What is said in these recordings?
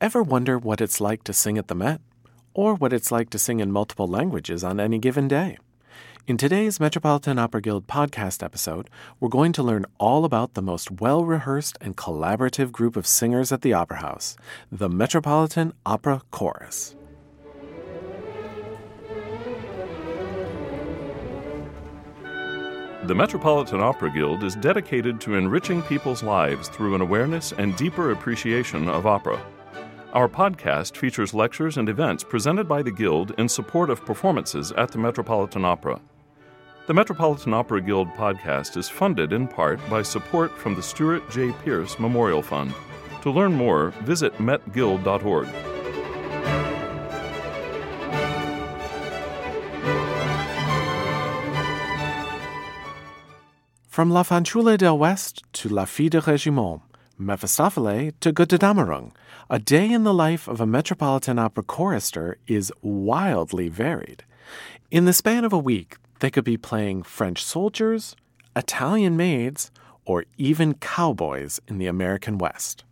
Ever wonder what it's like to sing at the Met? Or what it's like to sing in multiple languages on any given day? In today's Metropolitan Opera Guild podcast episode, we're going to learn all about the most well rehearsed and collaborative group of singers at the Opera House the Metropolitan Opera Chorus. The Metropolitan Opera Guild is dedicated to enriching people's lives through an awareness and deeper appreciation of opera. Our podcast features lectures and events presented by the Guild in support of performances at the Metropolitan Opera. The Metropolitan Opera Guild podcast is funded in part by support from the Stuart J. Pierce Memorial Fund. To learn more, visit metguild.org. From La Fanciulla del West to La Fille de Regiment, Mephistopheles to Götterdämmerung, a day in the life of a Metropolitan Opera chorister is wildly varied. In the span of a week, they could be playing French soldiers, Italian maids, or even cowboys in the American West.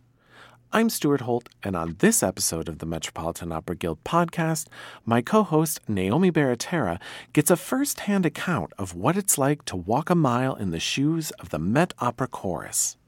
I'm Stuart Holt, and on this episode of the Metropolitan Opera Guild podcast, my co host Naomi Baratera gets a first hand account of what it's like to walk a mile in the shoes of the Met Opera Chorus.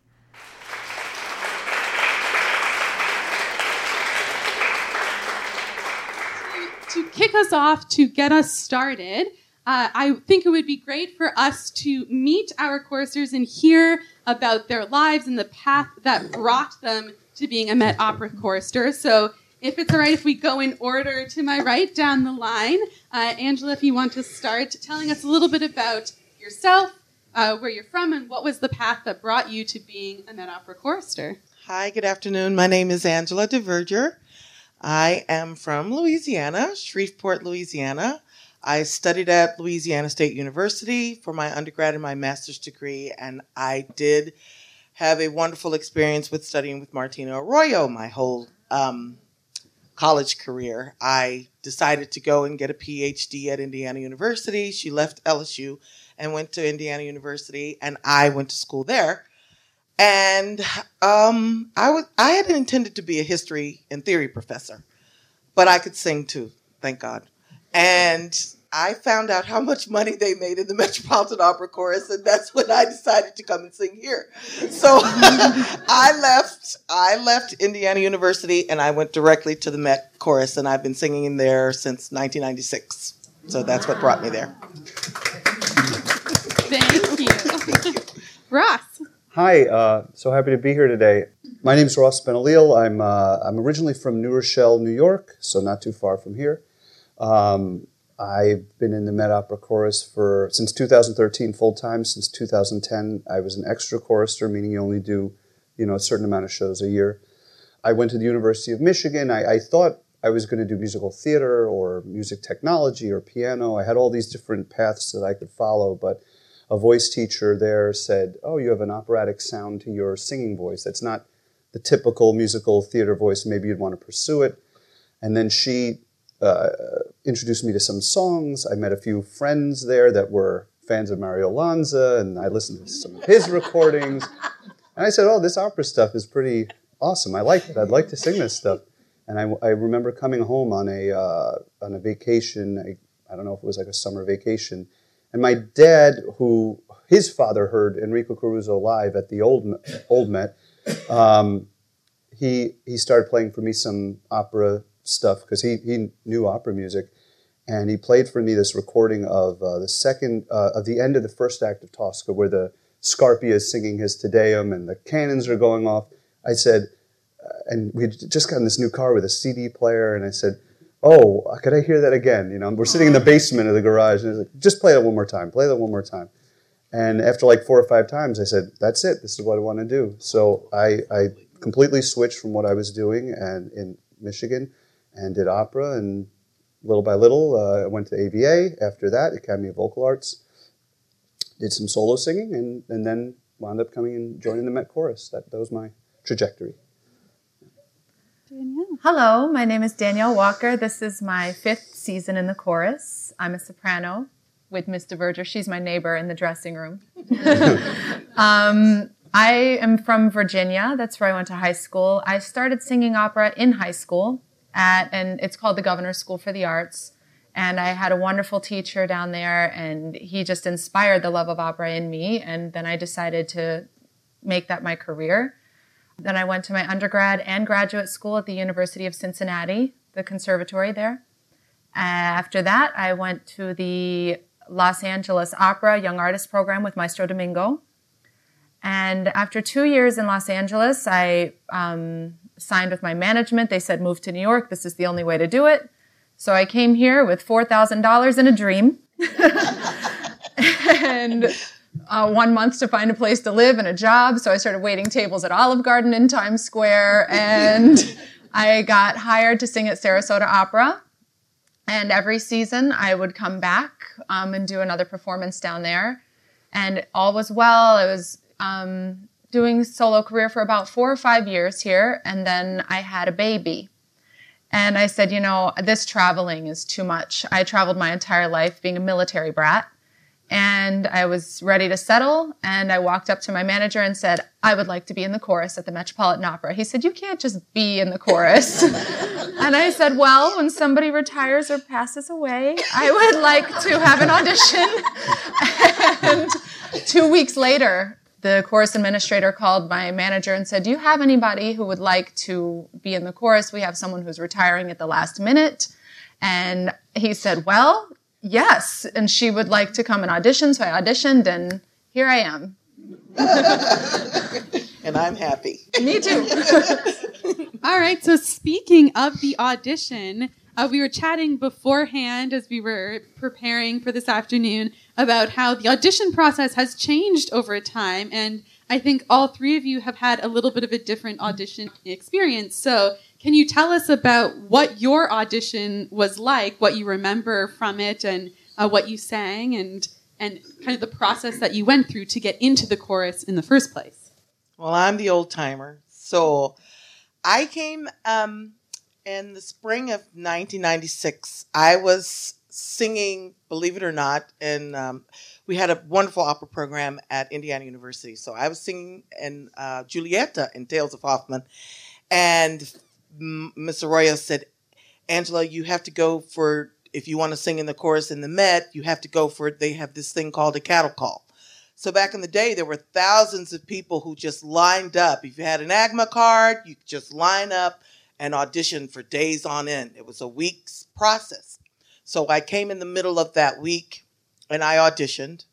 To kick us off, to get us started, uh, I think it would be great for us to meet our choristers and hear about their lives and the path that brought them to being a Met Opera chorister. So, if it's all right, if we go in order to my right down the line, uh, Angela, if you want to start telling us a little bit about yourself, uh, where you're from, and what was the path that brought you to being a Met Opera chorister. Hi, good afternoon. My name is Angela DeVerger. I am from Louisiana, Shreveport, Louisiana. I studied at Louisiana State University for my undergrad and my master's degree, and I did have a wonderful experience with studying with Martina Arroyo my whole um, college career. I decided to go and get a PhD at Indiana University. She left LSU and went to Indiana University, and I went to school there. And um, I was I had intended to be a history and theory professor, but I could sing too, thank God. And I found out how much money they made in the Metropolitan Opera Chorus, and that's when I decided to come and sing here. So I left. I left Indiana University, and I went directly to the Met Chorus, and I've been singing there since 1996. So that's what brought me there. Thank you. Ross. Hi, uh, so happy to be here today. My name is Ross Benoliel. I'm, uh, I'm originally from New Rochelle, New York, so not too far from here. Um, I've been in the Met Opera Chorus for since 2013 full time. Since 2010, I was an extra chorister, meaning you only do, you know, a certain amount of shows a year. I went to the University of Michigan. I, I thought I was going to do musical theater or music technology or piano. I had all these different paths that I could follow, but a voice teacher there said, "Oh, you have an operatic sound to your singing voice. That's not the typical musical theater voice. Maybe you'd want to pursue it." And then she uh, introduced me to some songs. I met a few friends there that were fans of Mario Lanza, and I listened to some of his recordings. And I said, "Oh, this opera stuff is pretty awesome. I like it. I'd like to sing this stuff." And I, I remember coming home on a uh, on a vacation. I, I don't know if it was like a summer vacation and my dad, who his father heard Enrico Caruso live at the old old Met, um, he he started playing for me some opera stuff because he he knew opera music, and he played for me this recording of uh, the second uh, of the end of the first act of Tosca, where the Scarpia is singing his Te Deum and the cannons are going off. I said, uh, and we'd just gotten this new car with a CD player, and I said oh, could I hear that again? You know, we're sitting in the basement of the garage, and he's like, just play that one more time, play that one more time. And after like four or five times, I said, that's it. This is what I want to do. So I, I completely switched from what I was doing and in Michigan and did opera. And little by little, uh, I went to AVA. After that, Academy of Vocal Arts. Did some solo singing and, and then wound up coming and joining the Met Chorus. That, that was my trajectory. Danielle. Hello, my name is Danielle Walker. This is my fifth season in the chorus. I'm a soprano with Miss DeVerger. She's my neighbor in the dressing room. um, I am from Virginia. That's where I went to high school. I started singing opera in high school at, and it's called the Governor's School for the Arts. And I had a wonderful teacher down there, and he just inspired the love of opera in me. And then I decided to make that my career. Then I went to my undergrad and graduate school at the University of Cincinnati, the conservatory there. After that, I went to the Los Angeles Opera Young Artist Program with Maestro Domingo. And after two years in Los Angeles, I um, signed with my management. They said, move to New York. This is the only way to do it. So I came here with $4,000 in a dream and uh, one month to find a place to live and a job. So I started waiting tables at Olive Garden in Times Square and I got hired to sing at Sarasota Opera. And every season I would come back um, and do another performance down there. And all was well. I was um, doing solo career for about four or five years here. And then I had a baby. And I said, you know, this traveling is too much. I traveled my entire life being a military brat. And I was ready to settle. And I walked up to my manager and said, I would like to be in the chorus at the Metropolitan Opera. He said, You can't just be in the chorus. and I said, Well, when somebody retires or passes away, I would like to have an audition. and two weeks later, the chorus administrator called my manager and said, Do you have anybody who would like to be in the chorus? We have someone who's retiring at the last minute. And he said, Well, yes. And she would like to come and audition. So I auditioned, and here I am. and I'm happy. Me too. All right. So, speaking of the audition, uh, we were chatting beforehand as we were preparing for this afternoon about how the audition process has changed over time. And I think all three of you have had a little bit of a different audition experience. So, can you tell us about what your audition was like, what you remember from it, and uh, what you sang, and and kind of the process that you went through to get into the chorus in the first place? Well, I'm the old timer, so I came um, in the spring of 1996. I was singing, believe it or not, and um, we had a wonderful opera program at Indiana University. So I was singing in uh, in Tales of Hoffmann, and Miss Arroyo said, Angela, you have to go for, if you want to sing in the chorus in the Met, you have to go for, it. they have this thing called a cattle call. So back in the day, there were thousands of people who just lined up. If you had an AGMA card, you just line up and audition for days on end. It was a week's process. So I came in the middle of that week and I auditioned.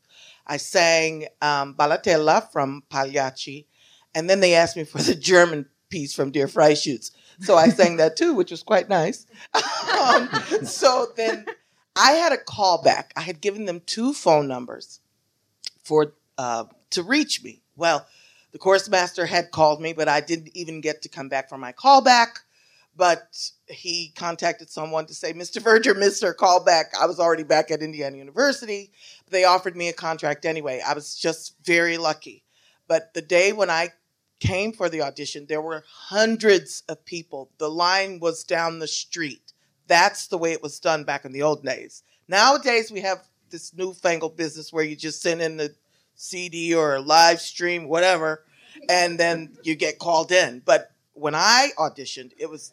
I sang um, Ballatella from Pagliacci, and then they asked me for the German piece from Der Freischütz. So I sang that too, which was quite nice. um, so then I had a callback. I had given them two phone numbers for uh, to reach me. Well, the chorus master had called me, but I didn't even get to come back for my callback. But he contacted someone to say, Mr. Verger missed her call back. I was already back at Indiana University. They offered me a contract anyway. I was just very lucky. But the day when I came for the audition, there were hundreds of people. The line was down the street. That's the way it was done back in the old days. Nowadays, we have this newfangled business where you just send in the CD or a live stream, whatever, and then you get called in. But when I auditioned, it was,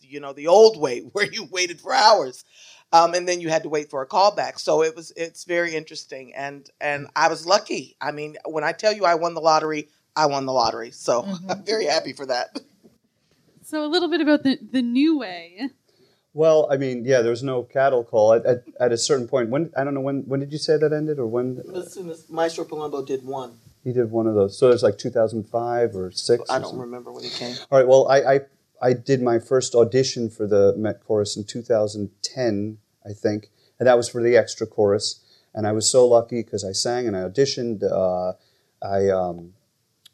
you know, the old way where you waited for hours. Um, and then you had to wait for a callback. So it was it's very interesting, and and I was lucky. I mean, when I tell you I won the lottery, I won the lottery. So mm-hmm. I'm very happy for that. So a little bit about the, the new way. Well, I mean, yeah, there was no cattle call at, at, at, a certain point. When I don't know when when did you say that ended or when? As soon as Maestro Palumbo did one. He did one of those. So it was like 2005 or six. I or don't something. remember when he came. All right. Well, I, I I did my first audition for the Met Chorus in 2010, I think, and that was for the extra chorus. And I was so lucky because I sang and I auditioned. Uh, I um,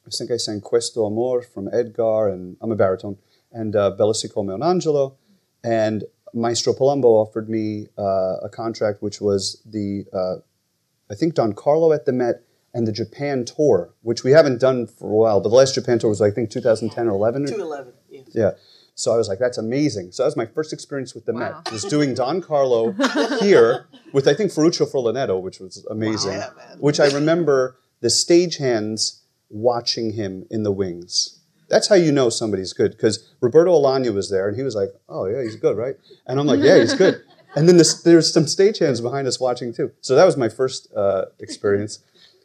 I think I sang Questo Amor from Edgar, and I'm a baritone, and uh, Bella Siccome un Angelo. And Maestro Palumbo offered me uh, a contract which was the, uh, I think, Don Carlo at the Met and the Japan tour, which we haven't done for a while, but the last Japan tour was, I think, 2010 or 11. 2011, yeah. Yeah. So I was like, that's amazing. So that was my first experience with the wow. Met, was doing Don Carlo here with, I think, Ferruccio Furlanetto, which was amazing. Wow, yeah, which I remember the stagehands watching him in the wings. That's how you know somebody's good. Because Roberto Alagna was there, and he was like, "Oh yeah, he's good, right?" And I'm like, "Yeah, he's good." And then this, there's some stagehands behind us watching too. So that was my first uh, experience.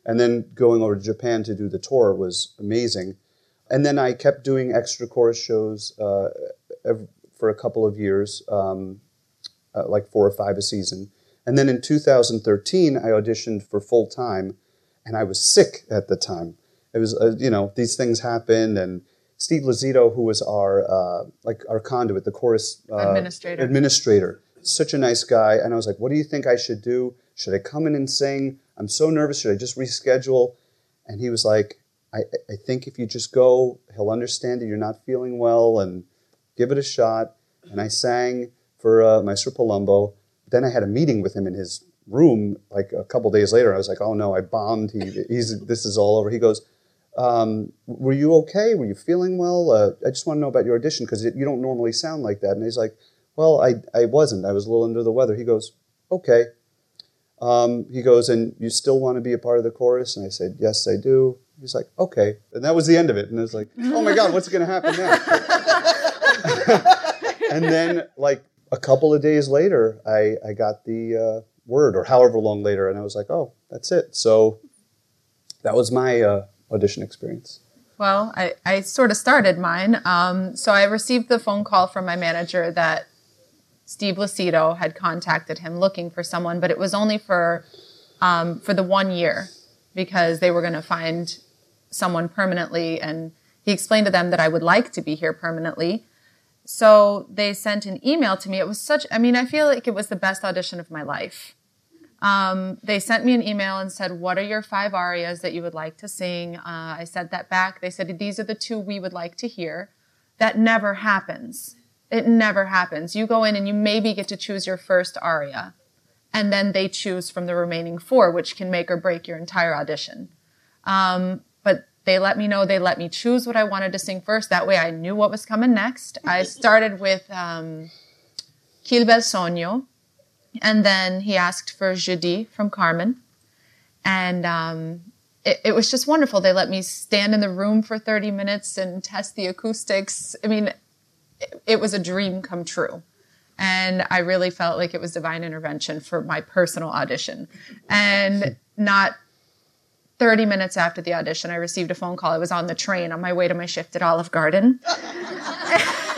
And then going over to Japan to do the tour was amazing. And then I kept doing extra chorus shows uh, ev- for a couple of years, um, uh, like four or five a season. And then in 2013, I auditioned for full time, and I was sick at the time. It was, uh, you know, these things happened, and Steve Lazito, who was our uh, like our conduit, the chorus uh, Administrator. administrator, such a nice guy. And I was like, "What do you think I should do? Should I come in and sing? I'm so nervous. Should I just reschedule?" And he was like, I, I think if you just go, he'll understand that you're not feeling well and give it a shot. And I sang for uh, Maestro Palumbo. Then I had a meeting with him in his room like a couple days later. I was like, oh no, I bombed. He, he's, this is all over. He goes, um, were you okay? Were you feeling well? Uh, I just want to know about your audition because you don't normally sound like that. And he's like, well, I, I wasn't. I was a little under the weather. He goes, okay. Um, he goes, and you still want to be a part of the chorus? And I said, yes, I do. He's like, okay. And that was the end of it. And I was like, oh my God, what's going to happen now? and then, like a couple of days later, I, I got the uh, word, or however long later, and I was like, oh, that's it. So that was my uh, audition experience. Well, I, I sort of started mine. Um, so I received the phone call from my manager that Steve Lucido had contacted him looking for someone, but it was only for um, for the one year because they were going to find someone permanently. And he explained to them that I would like to be here permanently. So they sent an email to me. It was such, I mean, I feel like it was the best audition of my life. Um, they sent me an email and said, What are your five arias that you would like to sing? Uh, I said that back. They said, These are the two we would like to hear. That never happens. It never happens. You go in and you maybe get to choose your first aria, and then they choose from the remaining four, which can make or break your entire audition. Um, but they let me know, they let me choose what I wanted to sing first. That way I knew what was coming next. I started with um, Quel bel sogno. And then he asked for Je dis from Carmen. And um, it, it, was just wonderful. They let me stand in the room for 30 minutes and test the acoustics. I mean, it, it was a dream come true. And I really felt like it was divine intervention for my personal audition. And not 30 minutes after the audition, I received a phone call. I was on the train on my way to my shift at Olive Garden.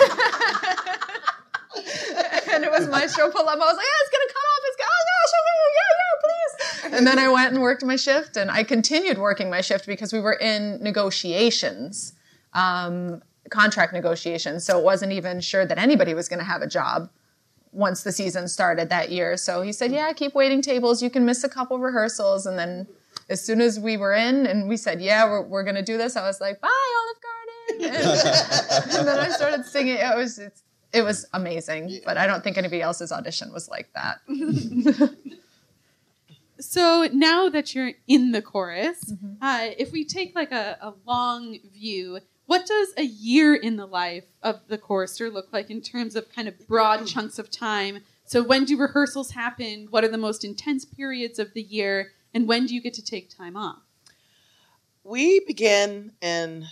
and it was Maestro Palumbo. I was like, oh, it's going to cut off. It's going to, oh, yeah, yeah, please. And then I went and worked my shift, and I continued working my shift because we were in negotiations, um, contract negotiations. So it wasn't even sure that anybody was going to have a job once the season started that year. So he said, yeah, keep waiting tables. You can miss a couple rehearsals. And then as soon as we were in and we said, yeah, we're, we're going to do this, I was like, bye, Olive Garden. And, and then I started singing. It was, it's, it was amazing, but I don't think anybody else's audition was like that. so now that you're in the chorus, mm-hmm. uh, if we take like a, a, long view, what does a year in the life of the chorister look like in terms of kind of broad chunks of time? So when do rehearsals happen? What are the most intense periods of the year? And when do you get to take time off? We begin in,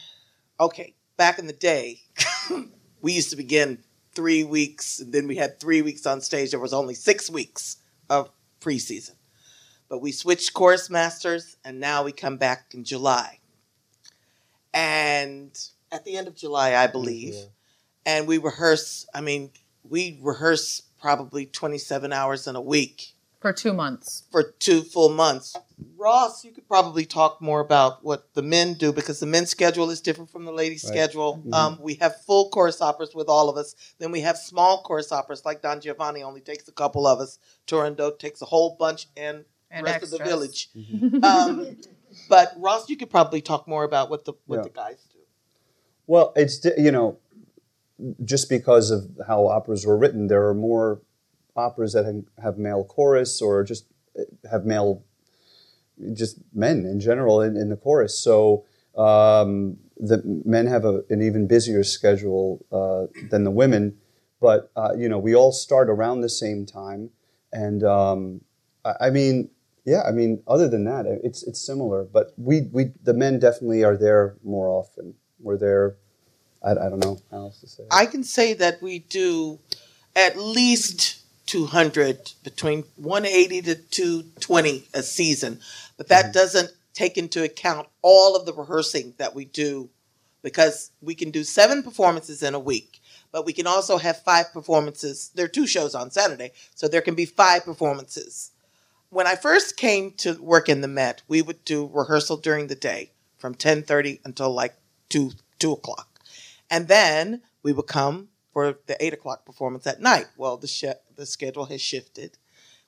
okay, back in the day, we used to begin three weeks, and then we had three weeks on stage. There was only six weeks of preseason. But we switched chorus masters, and now we come back in July. And at the end of July, I believe, mm-hmm. and we rehearse, I mean, we rehearse probably 27 hours in a week for two months. For two full months. Ross, you could probably talk more about what the men do because the men's schedule is different from the ladies' right. schedule. Mm-hmm. Um, we have full chorus operas with all of us. Then we have small chorus operas like Don Giovanni only takes a couple of us. Turandot takes a whole bunch and, and rest extras. of the village. Mm-hmm. Um, but Ross, you could probably talk more about what the what yeah. the guys do. Well, it's you know, just because of how operas were written, there are more operas that have male chorus or just eh, have male, just men in general in, in the chorus. So um, the men have a, an even busier schedule uh, than the women. But uh, you know, we all start around the same time, and um, I mean, Yeah, I mean, other than that, it's it's similar, but we we the men definitely are there more often. We're there. I, I don't know how else to say. I can say that we do at least 200 between 180 to 220 a season, but that Mhm. doesn't take into account all of the rehearsing that we do because we can do seven performances in a week, but we can also have five performances. There are two shows on Saturday, so there can be five performances. When I first came to work in the Met, we would do rehearsal during the day from 10:30 until like two two o'clock, and then we would come for the eight o'clock performance at night. Well, the sh- the schedule has shifted.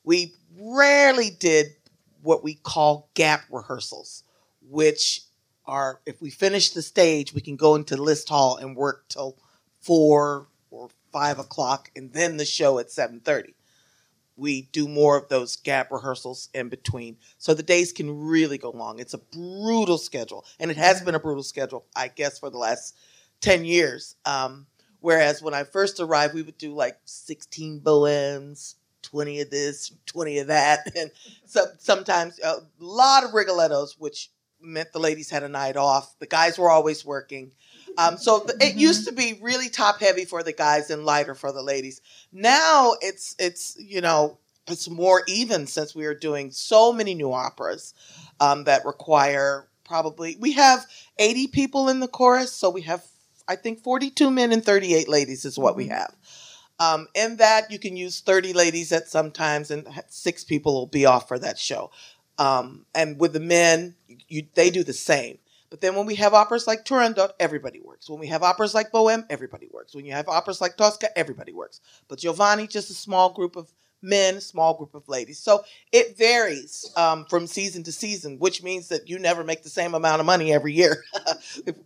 We rarely did what we call gap rehearsals, which are if we finish the stage, we can go into list hall and work till four or five o'clock, and then the show at seven thirty. We do more of those gap rehearsals in between, so the days can really go long. It's a brutal schedule, and it has been a brutal schedule, I guess, for the last ten years. Um, whereas when I first arrived, we would do like sixteen bohèmes, twenty of this, twenty of that, and some, sometimes a lot of rigolettos, which meant the ladies had a night off. The guys were always working. Um, so it used to be really top heavy for the guys and lighter for the ladies. Now it's it's you know it's more even since we are doing so many new operas um, that require probably we have 80 people in the chorus, so we have I think 42 men and 38 ladies is what we have. Um, in that you can use 30 ladies at some times, and six people will be off for that show. Um, and with the men, you, they do the same. But then when we have operas like Turandot, everybody works. When we have operas like Bohème, everybody works. When you have operas like Tosca, everybody works. But Giovanni, just a small group of men, small group of ladies. So it varies um, from season to season, which means that you never make the same amount of money every year.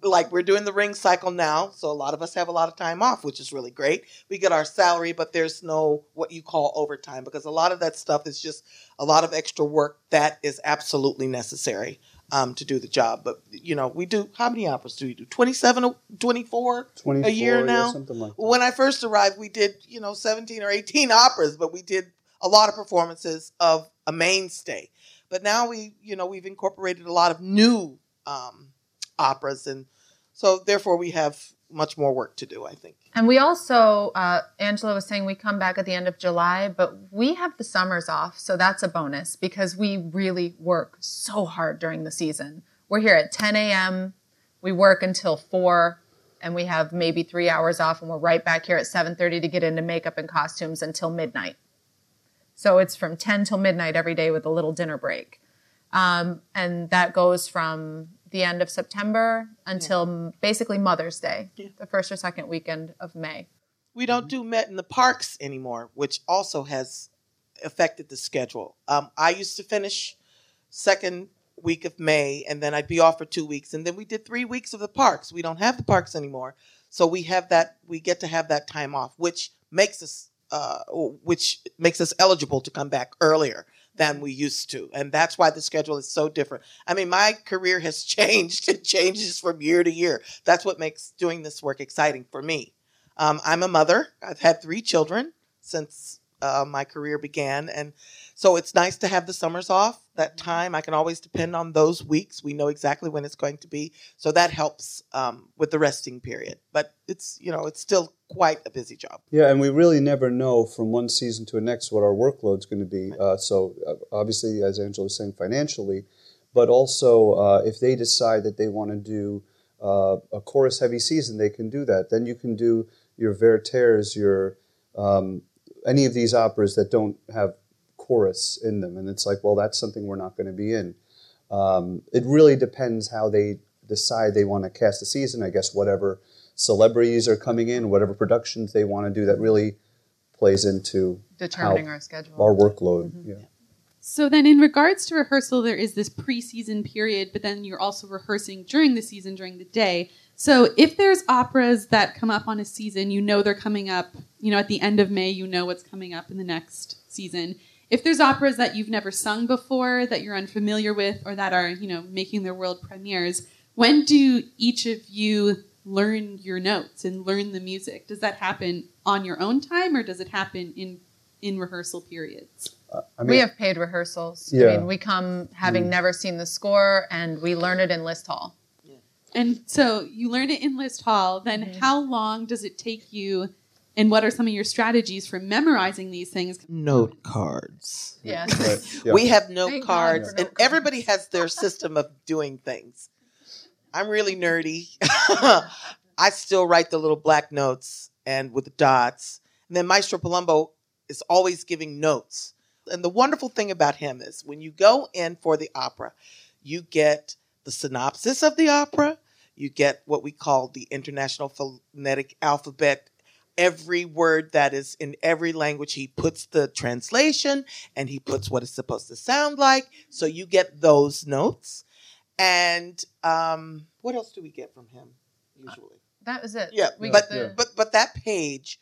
Like we're doing the ring cycle now, so a lot of us have a lot of time off, which is really great. We get our salary, but there's no what you call overtime because a lot of that stuff is just a lot of extra work that is absolutely necessary um, to do the job. But you know, we do how many operas do we do? 27, or 24 24 a year yeah, now. something like that. When I first arrived, we did, you know, 17 or 18 operas, but we did a lot of performances of a mainstay. But now we, you know, we've incorporated a lot of new um, operas. And so therefore we have much more work to do, I think. And we also, uh, Angela was saying we come back at the end of July, but we have the summers off. So that's a bonus because we really work so hard during the season. We're here at 10 a.m., we work until 4, and we have maybe three hours off, and we're right back here at 7.30 to get into makeup and costumes until midnight. So it's from 10 till midnight every day with a little dinner break. Um, and that goes from the end of September until m basically Mother's Day, Yeah. the first or second weekend of May. We don't do Met in the Parks anymore, which also has affected the schedule. Um, I used to finish second week of May, and then I'd be off for two weeks, and then we did three weeks of the parks. We don't have the parks anymore, so we have that. We get to have that time off, which makes us, uh, which makes us eligible to come back earlier than we used to, and that's why the schedule is so different. I mean, my career has changed. It changes from year to year. That's what makes doing this work exciting for me. Um, I'm a mother. I've had three children since uh, my career began, and so it's nice to have the summers off. That time I can always depend on those weeks. We know exactly when it's going to be, so that helps um, with the resting period. But it's you know it's still quite a busy job. Yeah, and we really never know from one season to the next what our workload's going to be. Uh, so uh, obviously, as Angela was saying, financially, but also uh, if they decide that they want to do uh, a chorus-heavy season, they can do that. Then you can do your Werthers, your um, any of these operas that don't have chorus in them, and it's like, well, that's something we're not going to be in. Um, it really depends how they decide they want to cast a season. I guess whatever celebrities are coming in, whatever productions they want to do, that really plays into Determining how our schedule. our workload. Yeah. So then, in regards to rehearsal, there is this preseason period, but then you're also rehearsing during the season, during the day. So if there's operas that come up on a season, you know they're coming up. You know, at the end of May, you know what's coming up in the next season. If there's operas that you've never sung before, that you're unfamiliar with, or that are you know making their world premieres, when do each of you learn your notes and learn the music? Does that happen on your own time, or does it happen in in rehearsal periods? Uh, I mean, we have paid rehearsals. Yeah. I mean, we come having mm. never seen the score and we learn it in list hall. Yeah. And so you learn it in list hall. Then mm-hmm. how long does it take you? And what are some of your strategies for memorizing these things? Note cards. Yes. right, yeah. We have note Thank God cards, for note and everybody has their system of doing things. I'm really nerdy. I still write the little black notes and with the dots. And then Maestro Palumbo is always giving notes. And the wonderful thing about him is when you go in for the opera, you get the synopsis of the opera, you get what we call the International Phonetic Alphabet. Every word that is in every language, he puts the translation and he puts what it's supposed to sound like. So you get those notes. And um, what else do we get from him usually? That was it. Yeah, We but get the, but but that page,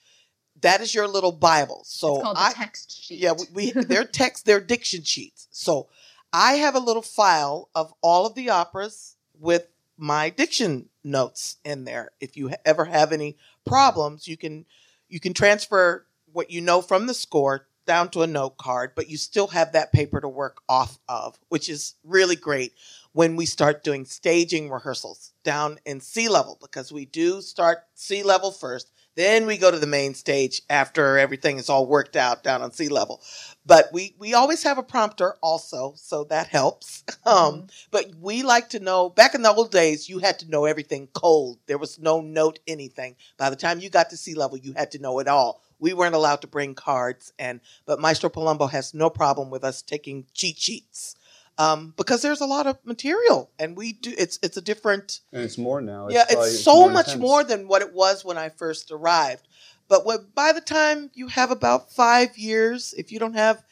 that is your little Bible. So it's called I the text sheet. yeah we, we their text their diction sheets. So I have a little file of all of the operas with my diction notes in there. If you ever have any problems, you can you can transfer what you know from the score down to a note card, but you still have that paper to work off of, which is really great when we start doing staging rehearsals down in C level because we do start C level first then we go to the main stage after everything is all worked out down on C level. But we we always have a prompter also so that helps. Um but we like to know back in the old days you had to know everything cold. There was no note anything. By the time you got to C level you had to know it all. We weren't allowed to bring cards and but maestro palumbo has no problem with us taking cheat sheets um, because there's a lot of material and we do it's it's a different and it's more now. yeah probably- it's so much intense. more than what it was when i first arrived but when, by the time you have about five years if you don't have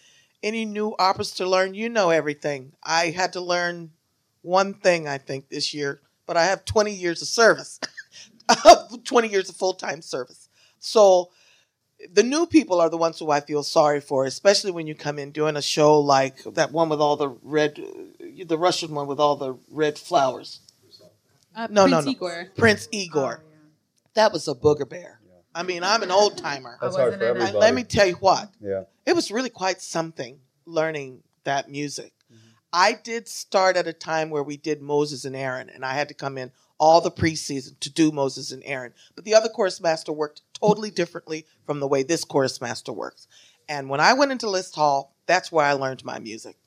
any new operas to learn you know everything i had to learn one thing i think this year but i have 20 years of service 20 years of full-time service so the new people are the ones who I feel sorry for, especially when you come in doing a show like that one with all the red, uh, the Russian one with all the red flowers. Uh, No, no, Prince no. Igor. Prince Igor. That was a booger bear. I mean, I'm an old timer. That's hard for everybody. Let me tell you what, Yeah. it was really quite something learning that music. I did start at a time where we did Moses and Aaron, and I had to come in all the preseason to do Moses and Aaron. But the other chorus master worked totally differently from the way this chorus master works. And when I went into List Hall, that's where I learned my music.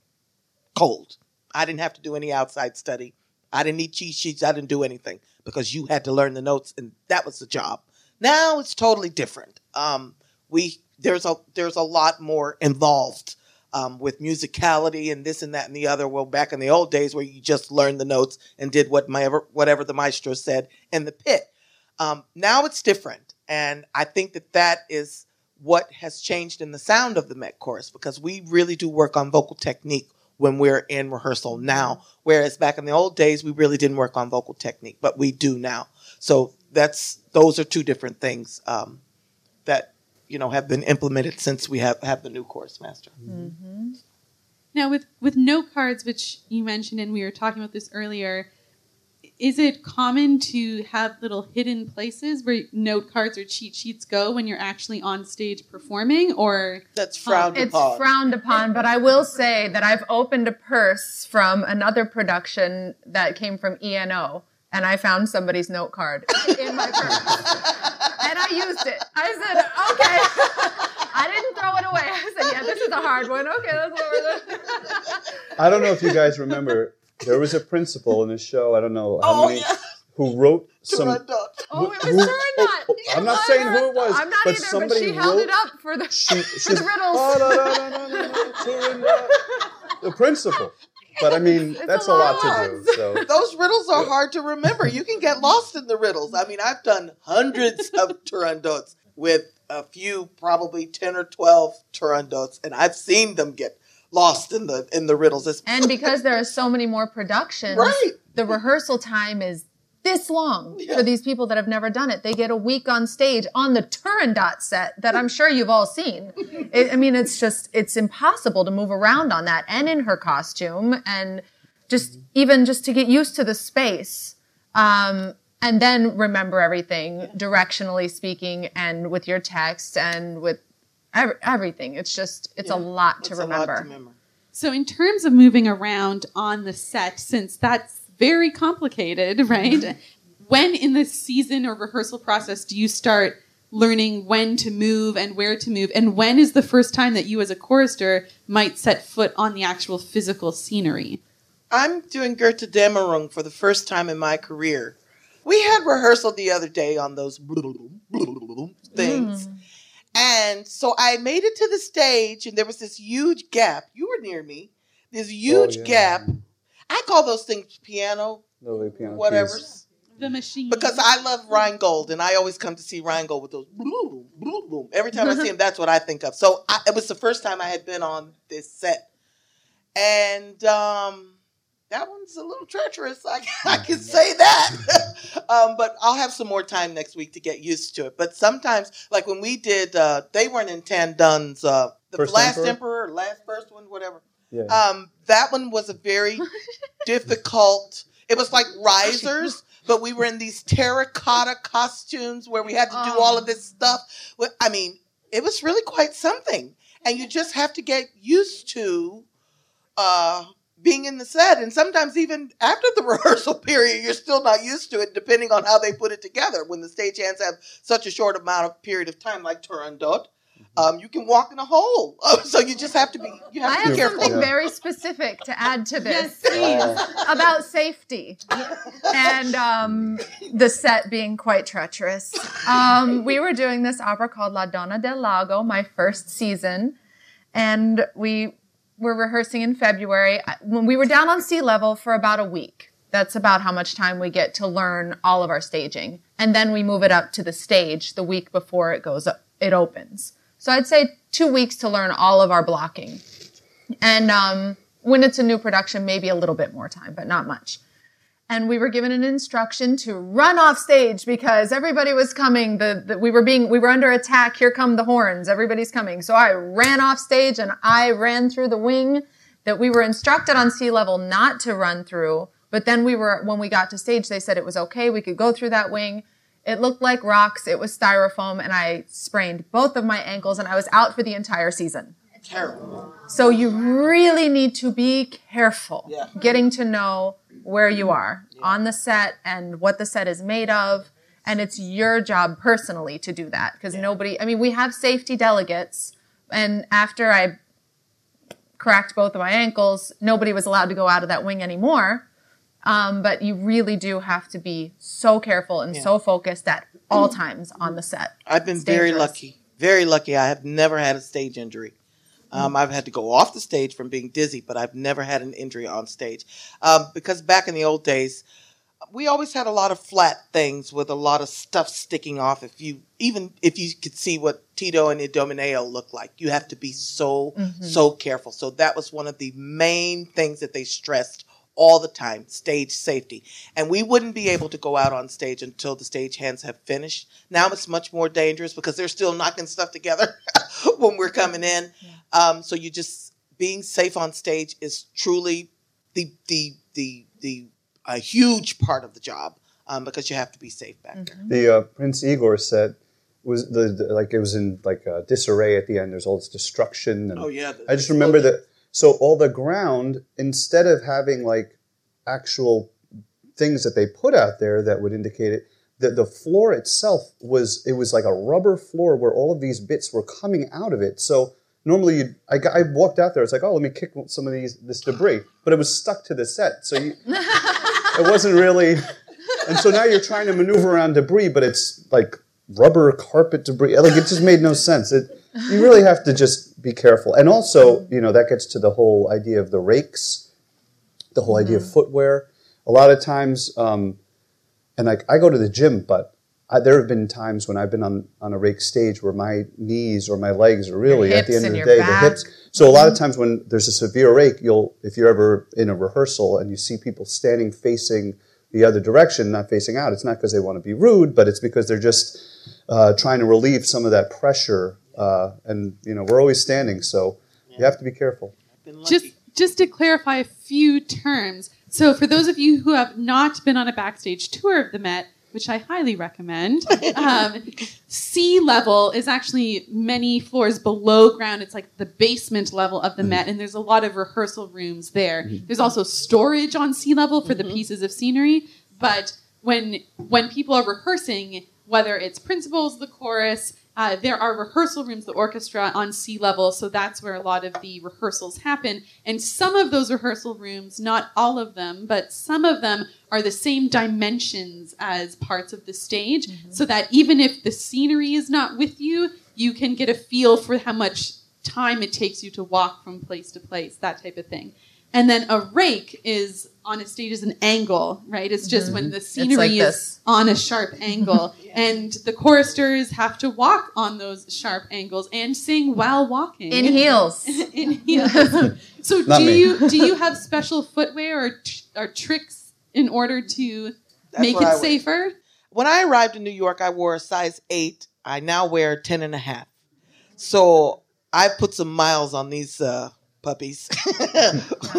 Cold. I didn't have to do any outside study. I didn't need cheat sheets. I didn't do anything because you had to learn the notes, and that was the job. Now it's totally different. Um, we there's a there's a lot more involved um, with musicality and this and that and the other. Well, back in the old days where you just learned the notes and did what my, whatever the maestro said in the pit. Um, now it's different, and I think that that is what has changed in the sound of the Met chorus because we really do work on vocal technique when we're in rehearsal now, whereas back in the old days we really didn't work on vocal technique, but we do now. So that's those are two different things um, that you know have been implemented since we have have the new chorus master. Now, with with note cards, which you mentioned, and we were talking about this earlier, is it common to have little hidden places where note cards or cheat sheets go when you're actually on stage performing, or That's frowned It's upon. frowned upon, but I will say that I've opened a purse from another production that came from ENO, and I found somebody's note card in my purse. and I used it. I said, okay. I didn't throw it away. I said, yeah, this is a hard one. Okay, that's what we're doing. I don't know if you guys remember. There was a principal in the show. I don't know how Oh, many yeah. who wrote some. Turandot. Oh, it was Who- oh, oh, I'm not saying who it was, I'm not but either, but somebody she held wrote- it up for the, She, for the riddles. Oh, no, no, no, no, no, no, The principal. But I mean, It's that's a a lot lot to do. So Those riddles are hard to remember. You can get lost in the riddles. I mean, I've done hundreds of Turandots with a few, probably ten or twelve Turandots, and I've seen them get lost in the in the riddles. It's, And because there are so many more productions, Right. the rehearsal time is this long Yeah. for these people that have never done it. They get a week on stage on the Turandot set that I'm sure you've all seen. It, I mean, it's just, it's impossible to move around on that and in her costume and just even just to get used to the space. Um, and then remember everything directionally speaking and with your text and with every, everything. It's just it's a lot to It's a lot remember. to remember. So, in terms of moving around on the set, since that's very complicated, right? when in the season or rehearsal process do you start learning when to move and where to move? And when is the first time that you, as a chorister, might set foot on the actual physical scenery? I'm doing Götterdämmerung for the first time in my career. We had rehearsal the other day on those things. And so I made it to the stage, and there was this huge gap. You were near me. This huge Oh, yeah. gap. I call those things piano, Lily piano whatever. keys. The machine. Because I love Rheingold, and I always come to see Ryan Rheingold with those boom, boom, boom. Every time I see him, that's what I think of. So I, it was the first time I had been on this set, and um, that one's a little treacherous. I, I can say that, um, but I'll have some more time next week to get used to it. But sometimes, like when we did, uh, they weren't in Tan Dun's uh, the First last Emperor? emperor, last first one, whatever. Yeah. Um, that one was a very difficult. It was like risers, but we were in these terracotta costumes where we had to do all of this stuff. I mean, it was really quite something, and you just have to get used to uh, being in the set. And sometimes even after the rehearsal period, you're still not used to it, depending on how they put it together. When the stagehands have such a short amount of period of time, like Turandot, um, you can walk in a hole. so you just have to be. You have I to have be careful. something Yeah. very specific to add to this Uh, about safety and um, the set being quite treacherous. Um, we were doing this opera called La Donna del Lago, my first season, and we were rehearsing in February. When we were down on C level for about a week. That's about how much time we get to learn all of our staging, and then we move it up to the stage the week before it goes up, it opens. So I'd say two weeks to learn all of our blocking. And um, when it's a new production, maybe a little bit more time, but not much. And we were given an instruction to run off stage because everybody was coming. The, the we were being we were under attack. Here come the horns. Everybody's coming. So I ran off stage and I ran through the wing that we were instructed on C level not to run through. But then we were when we got to stage, they said it was okay. We could go through that wing. It looked like rocks. It was styrofoam, and I sprained both of my ankles, and I was out for the entire season. Terrible. So you really need to be careful Yeah. getting to know where you are on the set and what the set is made of. And it's your job personally to do that because nobody, I mean, we have safety delegates. And after I cracked both of my ankles, nobody was allowed to go out of that wing anymore. Um, but you really do have to be so careful and so focused at all times on the set. I've been very lucky. Very lucky. I have never had a stage injury. Um, I've had to go off the stage from being dizzy, but I've never had an injury on stage. Um, because back in the old days, we always had a lot of flat things with a lot of stuff sticking off. If you even if you could see what Tito and Idomeneo look like, you have to be so so careful. So that was one of the main things that they stressed all the time: stage safety. And we wouldn't be able to go out on stage until the stage hands have finished. Now it's much more dangerous because they're still knocking stuff together when we're coming in. Um, so you just being safe on stage is truly the the the the a huge part of the job um, because you have to be safe back there. The uh, Prince Igor set was the, the like it was in like uh, disarray at the end. There's all this destruction. And Oh yeah, the I just remember explosion. that. So all the ground, instead of having like actual things that they put out there that would indicate it, the, the floor itself was it was like a rubber floor where all of these bits were coming out of it. So normally you I, I walked out there, it's like, oh, let me kick some of these this debris, but it was stuck to the set. So you, it wasn't really. And so now you're trying to maneuver around debris, but it's like rubber carpet debris. Like it just made no sense. It, you really have to just be careful. And also, you know, that gets to the whole idea of the rakes, the whole idea of footwear. A lot of times, um, and like I go to the gym, but I, there have been times when I've been on, on a rake stage where my knees or my legs are really at the end of the day, back. the hips. So a lot of times when there's a severe rake, you'll if you're ever in a rehearsal and you see people standing facing the other direction, not facing out, it's not because they want to be rude, but it's because they're just uh, trying to relieve some of that pressure. Uh, and you know we're always standing, so you have to be careful. Just just to clarify a few terms. So for those of you who have not been on a backstage tour of the Met, which I highly recommend. Um, C level is actually many floors below ground. It's like the basement level of the Met, and there's a lot of rehearsal rooms there. There's also storage on C level for the pieces of scenery, but when when people are rehearsing, whether it's principals, the chorus, uh, there are rehearsal rooms, the orchestra on C level, so that's where a lot of the rehearsals happen. And some of those rehearsal rooms, not all of them, but some of them are the same dimensions as parts of the stage, so that even if the scenery is not with you, you can get a feel for how much time it takes you to walk from place to place, that type of thing. And then a rake is on a stage is an angle, right? It's just when the scenery like is this. on a sharp angle, and the choristers have to walk on those sharp angles and sing while walking In heels. in heels. so Not do me. you do you have special footwear or tr- or tricks in order to That's make it safer? When I arrived in New York, I wore a size eight. I now wear 10 and a half. So I put some miles on these uh, puppies.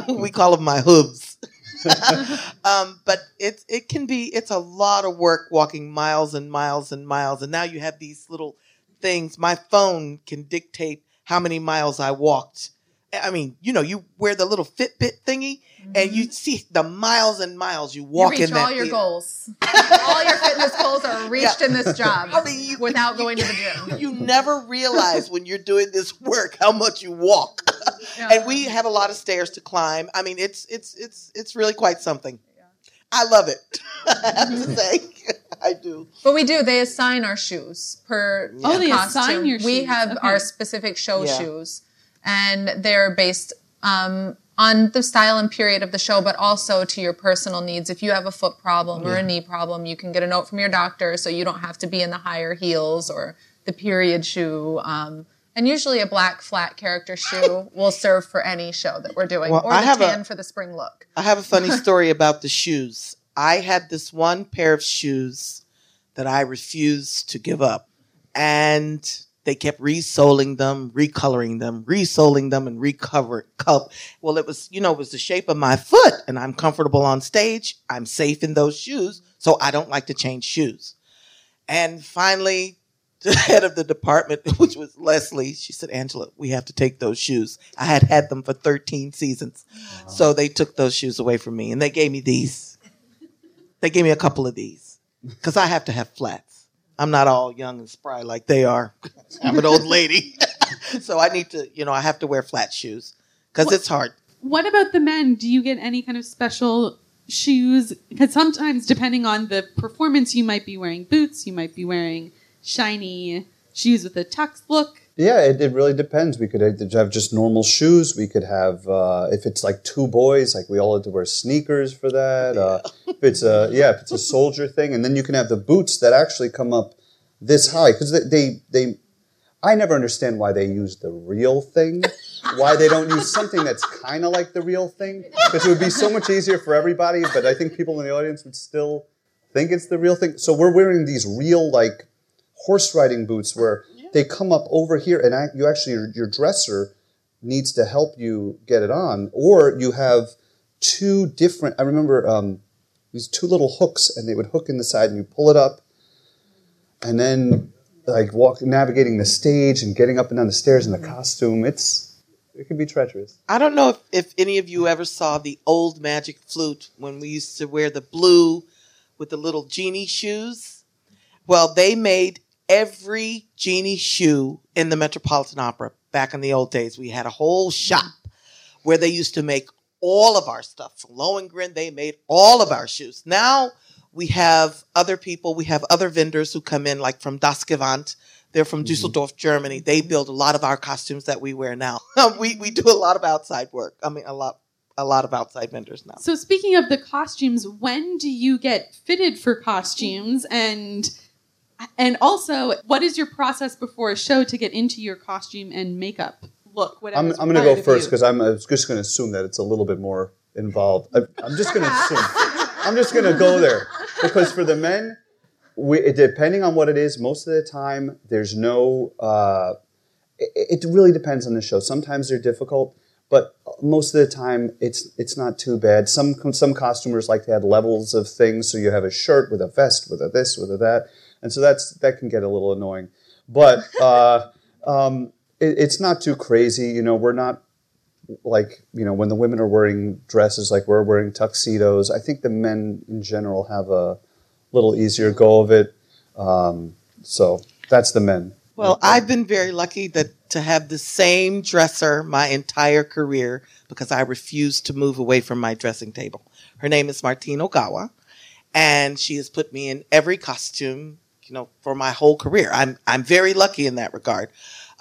we call them my hooves. um, but it it can be it's a lot of work walking miles and miles and miles. And now you have these little things. My phone can dictate how many miles I walked. I mean, you know, you wear the little Fitbit thingy, and you see the miles and miles you You walk reach in that all your theater. goals. all your fitness goals are reached in this job I mean, you- without going to the gym. you never realize when you're doing this work how much you walk. and we have a lot of stairs to climb. I mean, it's it's it's it's really quite something. I love it. I have to say, I do. But we do. They assign our shoes per Oh, they costume. assign your We have Okay. our specific show Yeah. shoes, and they're based um, on the style and period of the show, but also to your personal needs. If you have a foot problem or a knee problem, you can get a note from your doctor, so you don't have to be in the higher heels or the period shoe. Um, and usually, a black flat character shoe will serve for any show that we're doing, Well, or I the have a- tan for the spring look. I have a funny story about the shoes. I had this one pair of shoes that I refused to give up. And they kept resoling them, recoloring them, resoling them, and recover. cup. well, it was, you know, it was the shape of my foot, and I'm comfortable on stage. I'm safe in those shoes, so I don't like to change shoes. And finally, the head of the department, which was Leslie, she said, Angela, we have to take those shoes. I had had them for 13 seasons. So they took those shoes away from me and they gave me these. They gave me a couple of these because I have to have flats. I'm not all young and spry like they are. I'm an old lady. so I need to, you know, I have to wear flat shoes because it's hard. What about the men? Do you get any kind of special shoes? Because sometimes, depending on the performance, you might be wearing boots, you might be wearing shiny shoes with a tux look. Yeah, it, it really depends. We could have just normal shoes. We could have, uh, if it's like two boys, like we all had to wear sneakers for that. Uh, if it's a yeah, if it's a soldier thing, and then you can have the boots that actually come up this high because they, they they. I never understand why they use the real thing. Why they don't use something that's kind of like the real thing? Because it would be so much easier for everybody. But I think people in the audience would still think it's the real thing. So we're wearing these real like horse riding boots where they come up over here and I, you actually your, your dresser needs to help you get it on or you have two different i remember um, these two little hooks and they would hook in the side and you pull it up and then like walk navigating the stage and getting up and down the stairs in the costume it's it can be treacherous I don't know if, if any of you ever saw the old magic flute when we used to wear the blue with the little genie shoes. Well, they made every genie shoe in the Metropolitan Opera back in the old days. We had a whole shop where they used to make all of our stuff. From Lohengrin, they made all of our shoes. Now we have other people, we have other vendors who come in, like from Das Gewand. They're from mm-hmm. Dusseldorf, Germany. They build a lot of our costumes that we wear now. we, we do a lot of outside work. I mean, a lot a lot of outside vendors now. So, speaking of the costumes, when do you get fitted for costumes? And and also, what is your process before a show to get into your costume and makeup look? I'm, I'm going to go first because i'm just going to assume that it's a little bit more involved. I, i'm just going to assume. I'm just going to go there. Because for the men we, depending on what it is most of the time there's no uh, it, it really depends on the show. Sometimes they're difficult but most of the time it's it's not too bad. Some some costumers like to add levels of things, so you have a shirt with a vest, with a this, with a that, and so that's that can get a little annoying. But uh, um, it, it's not too crazy. You know, we're not like you know when the women are wearing dresses like we're wearing tuxedos. I think the men in general have a little easier go of it. Um, so that's the men. Well, I've been very lucky that to have the same dresser my entire career because I refused to move away from my dressing table. Her name is Martine Ogawa, and she has put me in every costume, you know, for my whole career. I'm I'm very lucky in that regard.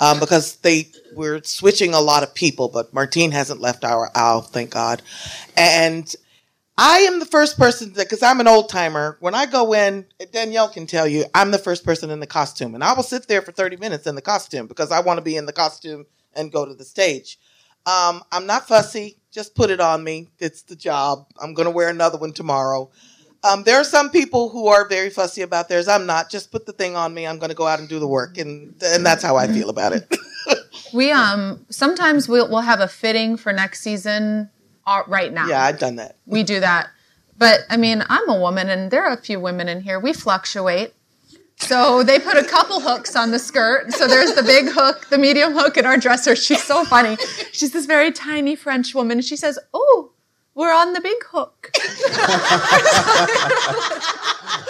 Um, because they we're switching a lot of people, but Martine hasn't left our aisle, thank God. And I am the first person because I'm an old timer, when I go in, Danielle can tell you, I'm the first person in the costume. And I will sit there for 30 minutes in the costume because I want to be in the costume and go to the stage. Um, I'm not fussy. Just put it on me. It's the job. I'm going to wear another one tomorrow. Um, there are some people who are very fussy about theirs. I'm not. Just put the thing on me. I'm going to go out and do the work. And, and that's how I feel about it. We um sometimes we'll we'll have a fitting for next season uh, right now. yeah, I've done that. we do that. But I mean, I'm a woman, and there are a few women in here. We fluctuate. So they put a couple hooks on the skirt. So there's the big hook, the medium hook, and our dresser. She's so funny. She's this very tiny French woman. and She says, "Oh, we're on the big hook."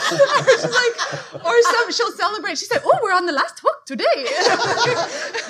She's like, or some, she'll celebrate. She said, "Oh, we're on the last hook today."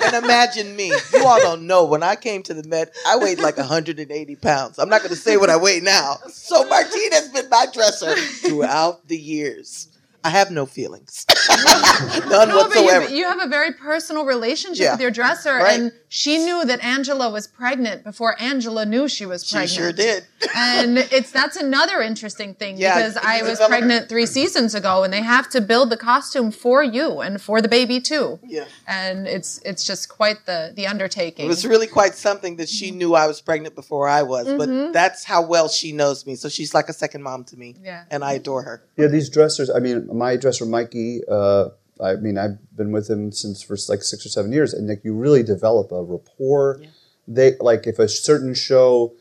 And imagine me. You all don't know. When I came to the Met, I weighed like 180 pounds. I'm not going to say what I weigh now. So Martine has been my dresser throughout the years. I have no feelings. None No, but whatsoever. you, you have a very personal relationship Yeah. with your dresser, Right. and she knew that Angela was pregnant before Angela knew she was pregnant. she sure did. and it's that's another interesting thing Yeah, because I was develop- pregnant three seasons ago, and they have to build the costume for you and for the baby too. Yeah. and it's it's just quite the the undertaking. It was really quite something that she mm-hmm. knew I was pregnant before I was, but mm-hmm. that's how well she knows me. So she's like a second mom to me. Yeah. And I adore her. Yeah, these dressers. I mean, my dresser Mikey. Uh, I mean, I've been with him since for like six or seven years, and like you really develop a rapport. They like if a certain show,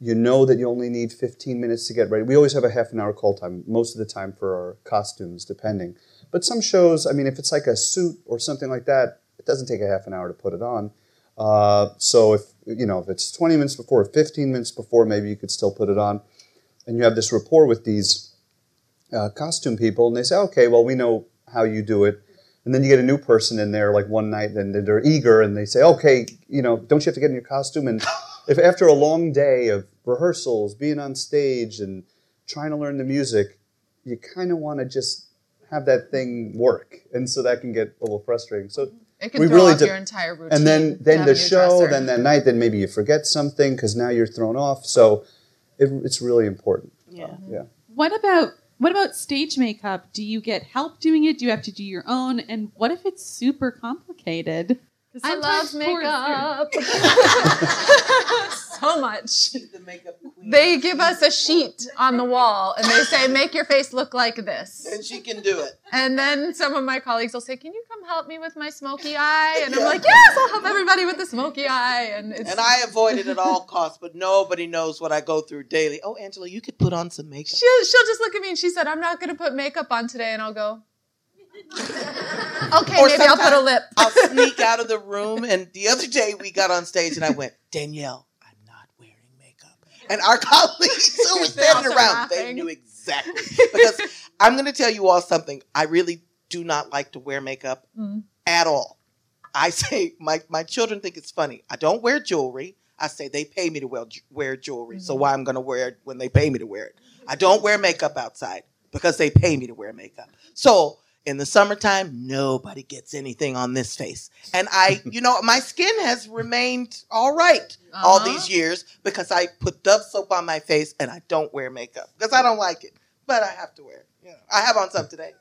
you know that you only need fifteen minutes to get ready. We always have a half an hour call time most of the time for our costumes, depending. But some shows, I mean, if it's like a suit or something like that, it doesn't take a half an hour to put it on. Uh, so if you know if it's twenty minutes before, fifteen minutes before, maybe you could still put it on, and you have this rapport with these uh, costume people, and they say, okay, well, we know how you do it. And then you get a new person in there, like one night, and they're eager, and they say, okay, you know, don't you have to get in your costume? And if after a long day of rehearsals, being on stage, and trying to learn the music, you kind of want to just have that thing work, and so that can get a little frustrating. So it can we throw really off de- your entire routine. and then then the show, dresser. then that night, then maybe you forget something because now you're thrown off. So it, it's really important. Yeah. Yeah. What about what about stage makeup? Do you get help doing it? Do you have to do your own? And what if it's super complicated? 'Cause I love makeup so much. The makeup queen. They give us a sheet on the wall and they say, make your face look like this. and she can do it. And then some of my colleagues will say, can you come help me with my smoky eye? And I'm like, yes, I'll help everybody with the smoky eye. And it's And I avoid it at all costs, but nobody knows what I go through daily. Oh, Angela, you could put on some makeup. she'll, she'll just look at me and she said, I'm not going to put makeup on today. And I'll go, okay, Or maybe I'll put a lip. I'll sneak out of the room. And the other day we got on stage and I went, Danielle, I'm not wearing makeup. And our colleagues who were standing around, they knew exactly. Because I'm going to tell you all something. I really do not like to wear makeup Mm. at all. I say, my, my children think it's funny. I don't wear jewelry. I say they pay me to wear, wear jewelry. So Mm-hmm. why I'm going to wear it when they pay me to wear it? I don't wear makeup outside because they pay me to wear makeup. So in the summertime, nobody gets anything on this face. And I, you know, my skin has remained all right all Uh-huh. these years because I put Dove soap on my face and I don't wear makeup because I don't like it. But I have to wear it. You know, I have on some today.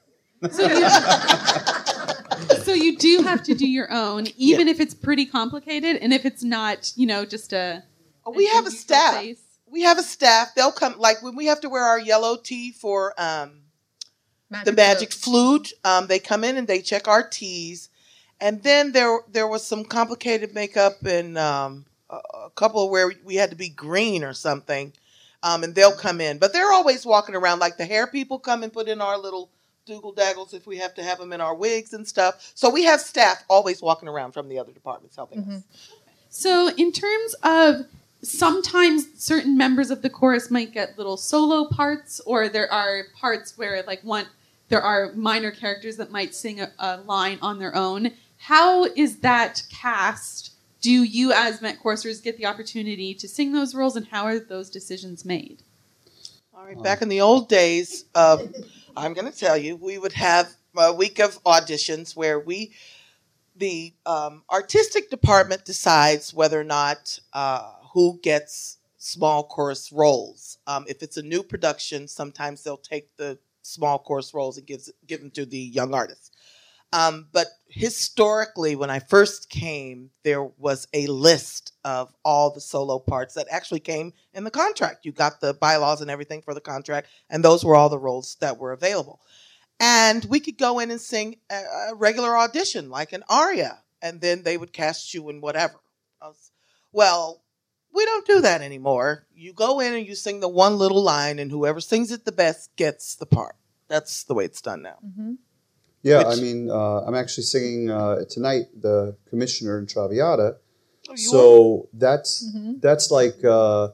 So you, so you do have to do your own, even if it's pretty complicated, and if it's not, you know, just a. Oh, we have a staff. face. We have a staff. They'll come like when we have to wear our yellow tee for um, the magic flute. Um, they come in and they check our teas, and then there there was some complicated makeup and um, a couple where we had to be green or something, um, and they'll come in. But they're always walking around like the hair people come and put in our little doogle daggles if we have to have them in our wigs and stuff. So we have staff always walking around from the other departments helping us. So, in terms of sometimes certain members of the chorus might get little solo parts, or there are parts where, like, one there are minor characters that might sing a, a line on their own. How is that cast? Do you, as Met Choristers, get the opportunity to sing those roles, and how are those decisions made? All right, back in the old days, uh, I'm going to tell you, we would have a week of auditions where we, the um, artistic department decides whether or not uh, who gets small chorus roles. Um, if it's a new production, sometimes they'll take the small chorus roles and gives give them to the young artists. Um, but historically, when I first came, there was a list of all the solo parts that actually came in the contract. You got the bylaws and everything for the contract, and those were all the roles that were available. And we could go in and sing a, a regular audition, like an aria, and then they would cast you in whatever. Well, we don't do that anymore. You go in and you sing the one little line, and whoever sings it the best gets the part. That's the way it's done now. Mm-hmm. Yeah, Which- I mean, uh, I'm actually singing uh, tonight the commissioner in Traviata. Oh, you are? So that's Mhm. that's like uh,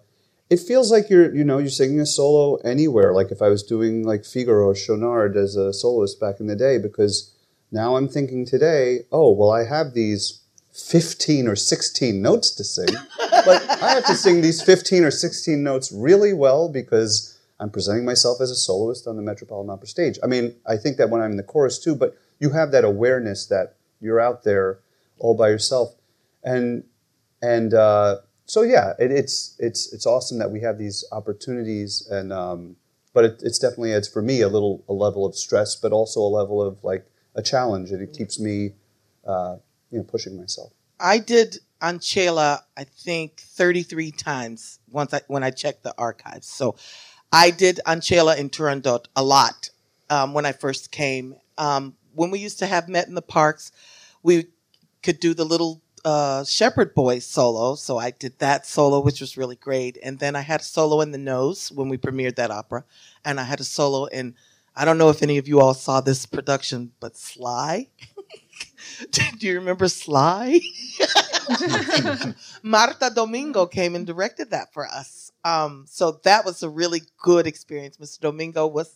it feels like you're you know you're singing a solo anywhere. Like if I was doing like Figaro or Schaunard as a soloist back in the day, because now I'm thinking today, oh well, I have these fifteen or sixteen notes to sing, but I have to sing these fifteen or sixteen notes really well because I'm presenting myself as a soloist on the Metropolitan Opera stage. I mean, I think that when I'm in the chorus too, but you have that awareness that you're out there all by yourself, and and uh, so yeah, it, it's it's it's awesome that we have these opportunities, and um, but it, it's definitely it's for me a little a level of stress, but also a level of like a challenge, and it keeps me uh, you know pushing myself. I did Ancella, I think, 33 times once I, when I checked the archives. So I did Ancella in Turandot a lot um, when I first came. Um, when we used to have Met in the Parks, we could do the little uh, Shepherd Boy solo. So I did that solo, which was really great. And then I had a solo in The Nose when we premiered that opera. And I had a solo in, I don't know if any of you all saw this production, but Sly. Do you remember Sly? Marta Domingo came and directed that for us. Um, so that was a really good experience. Mr. Domingo was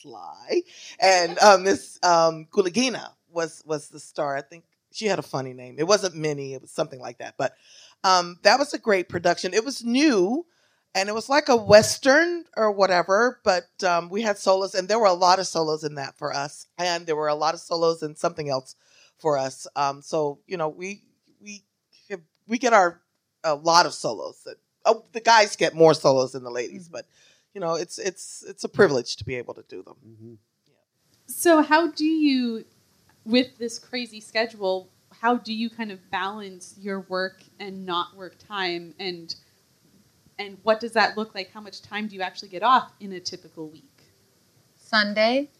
Sly, and uh, Miss um, was was the star. I think she had a funny name. It wasn't Minnie. It was something like that. But um, that was a great production. It was new, and it was like a western or whatever. But um, we had solos, and there were a lot of solos in that for us, and there were a lot of solos in something else for us. Um, so you know, we we we get our a lot of solos. That oh, the guys get more solos than the ladies, but you know, it's it's it's a privilege to be able to do them. Mm-hmm. So, how do you, with this crazy schedule, how do you kind of balance your work and not work time, and and what does that look like? How much time do you actually get off in a typical week? Sunday.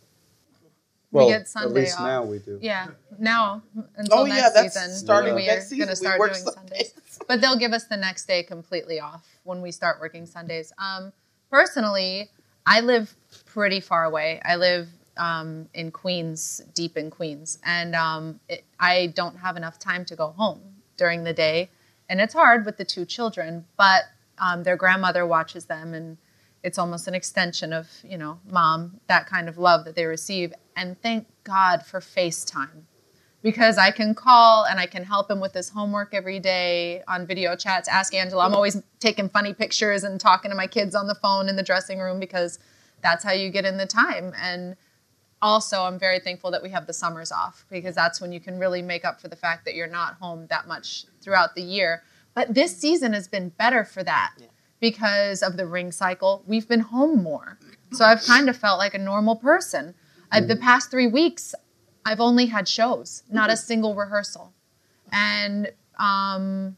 Well, we get at Sunday least off. now we do. Yeah, now until Oh next yeah, that's season, starting we next are going to start doing Sundays. Sundays. But they'll give us the next day completely off when we start working Sundays. Um, personally, I live pretty far away. I live um, in Queens, deep in Queens, and um, it, I don't have enough time to go home during the day, and it's hard with the two children. But um, their grandmother watches them, and it's almost an extension of you know mom that kind of love that they receive. And thank God for FaceTime because I can call and I can help him with his homework every day on video chats. Ask Angela. I'm always taking funny pictures and talking to my kids on the phone in the dressing room because that's how you get in the time. And also, I'm very thankful that we have the summers off because that's when you can really make up for the fact that you're not home that much throughout the year. But this season has been better for that because of the ring cycle. We've been home more. So I've kind of felt like a normal person. I, the past three weeks, I've only had shows, not a single rehearsal, and um,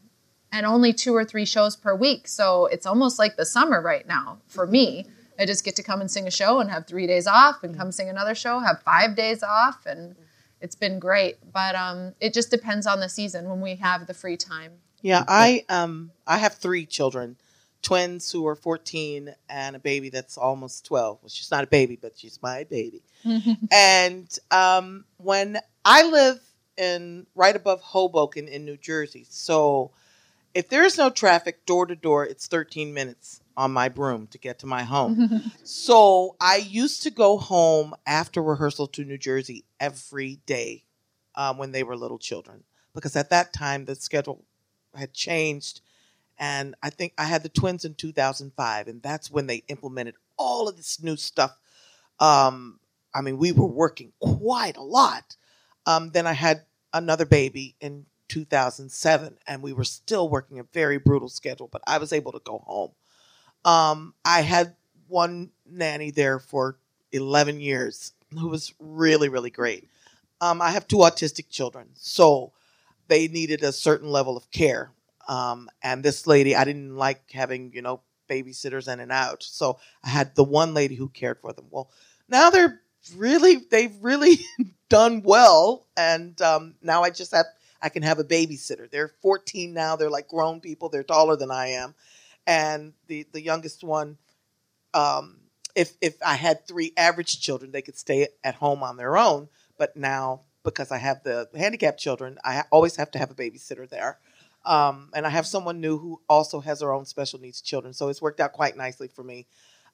and only two or three shows per week. So it's almost like the summer right now for me. I just get to come and sing a show and have three days off, and come sing another show, have five days off, and it's been great. But um, it just depends on the season when we have the free time. Yeah, I um I have three children, twins who are 14 and a baby that's almost 12. Well, she's not a baby, but she's my baby. and um when I live in right above Hoboken in New Jersey, so if there is no traffic door to door, it's 13 minutes on my broom to get to my home. so I used to go home after rehearsal to New Jersey every day um, when they were little children because at that time the schedule had changed and i think i had the twins in 2005 and that's when they implemented all of this new stuff. Um, i mean we were working quite a lot. Um, then i had another baby in 2007 and we were still working a very brutal schedule but i was able to go home. Um, i had one nanny there for 11 years who was really really great. Um, i have two autistic children so they needed a certain level of care. Um, and this lady, I didn't like having, you know, babysitters in and out. So I had the one lady who cared for them. Well, now they're really, they've really done well. And um, now I just have, I can have a babysitter. They're 14 now. They're like grown people. They're taller than I am. And the, the youngest one, um, if, if I had three average children, they could stay at home on their own. But now because I have the handicapped children, I always have to have a babysitter there. Um, and I have someone new who also has her own special needs children. So it's worked out quite nicely for me.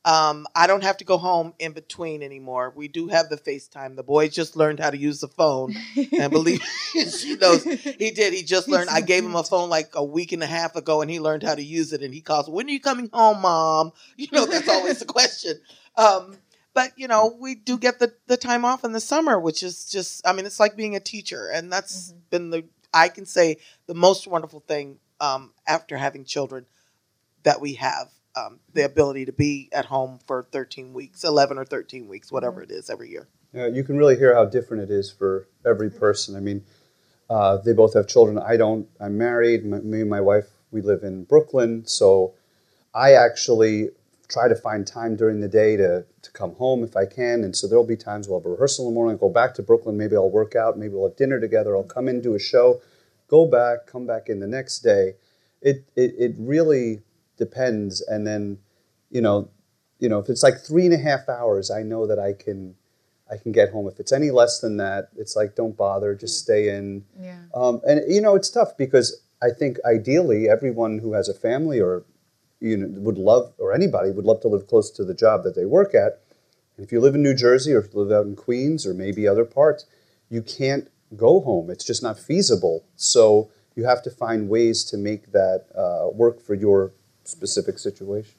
Um, I don't have to go home in between anymore. We do have the FaceTime. The boy just learned how to use the phone. And believe she knows he did. He just learned. I gave him a phone like a week and a half ago and he learned how to use it. And he calls, When are you coming home, mom? You know, that's always the question. Um, but you know we do get the, the time off in the summer which is just i mean it's like being a teacher and that's Mhm. been the i can say the most wonderful thing um, after having children that we have um, the ability to be at home for 13 weeks 11 or 13 weeks whatever it is every year Yeah, you can really hear how different it is for every person. I mean, uh, they both have children. I don't. I'm married. My, me and my wife, we live in Brooklyn. So I actually try to find time during the day to, to come home if I can. And so there'll be times we'll have a rehearsal in the morning, I'll go back to Brooklyn. Maybe I'll work out. Maybe we'll have dinner together. I'll come in, do a show, go back, come back in the next day. It, it, it really depends. And then, you know, you know, if it's like three and a half hours, I know that I can I can get home. If it's any less than that, it's like don't bother, just stay in. Yeah. Um, and you know, it's tough because I think ideally everyone who has a family or you know would love or anybody would love to live close to the job that they work at. And if you live in New Jersey or if you live out in Queens or maybe other parts, you can't go home. It's just not feasible. So you have to find ways to make that uh, work for your specific situation.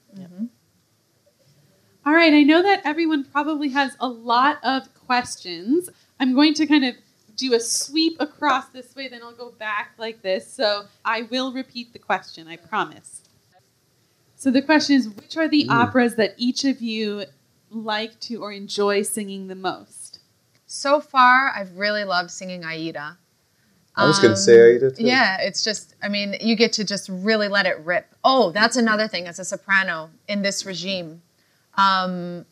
All right, I know that everyone probably has a lot of questions. I'm going to kind of do a sweep across this way, then I'll go back like this. So I will repeat the question, I promise. So the question is which are the operas that each of you like to or enjoy singing the most? So far, I've really loved singing Aida. I was going Um, to say Aida too. Yeah, it's just, I mean, you get to just really let it rip. Oh, that's another thing as a soprano in this regime. Um,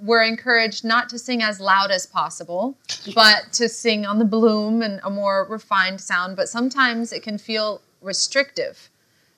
we're encouraged not to sing as loud as possible, but to sing on the bloom and a more refined sound. But sometimes it can feel restrictive.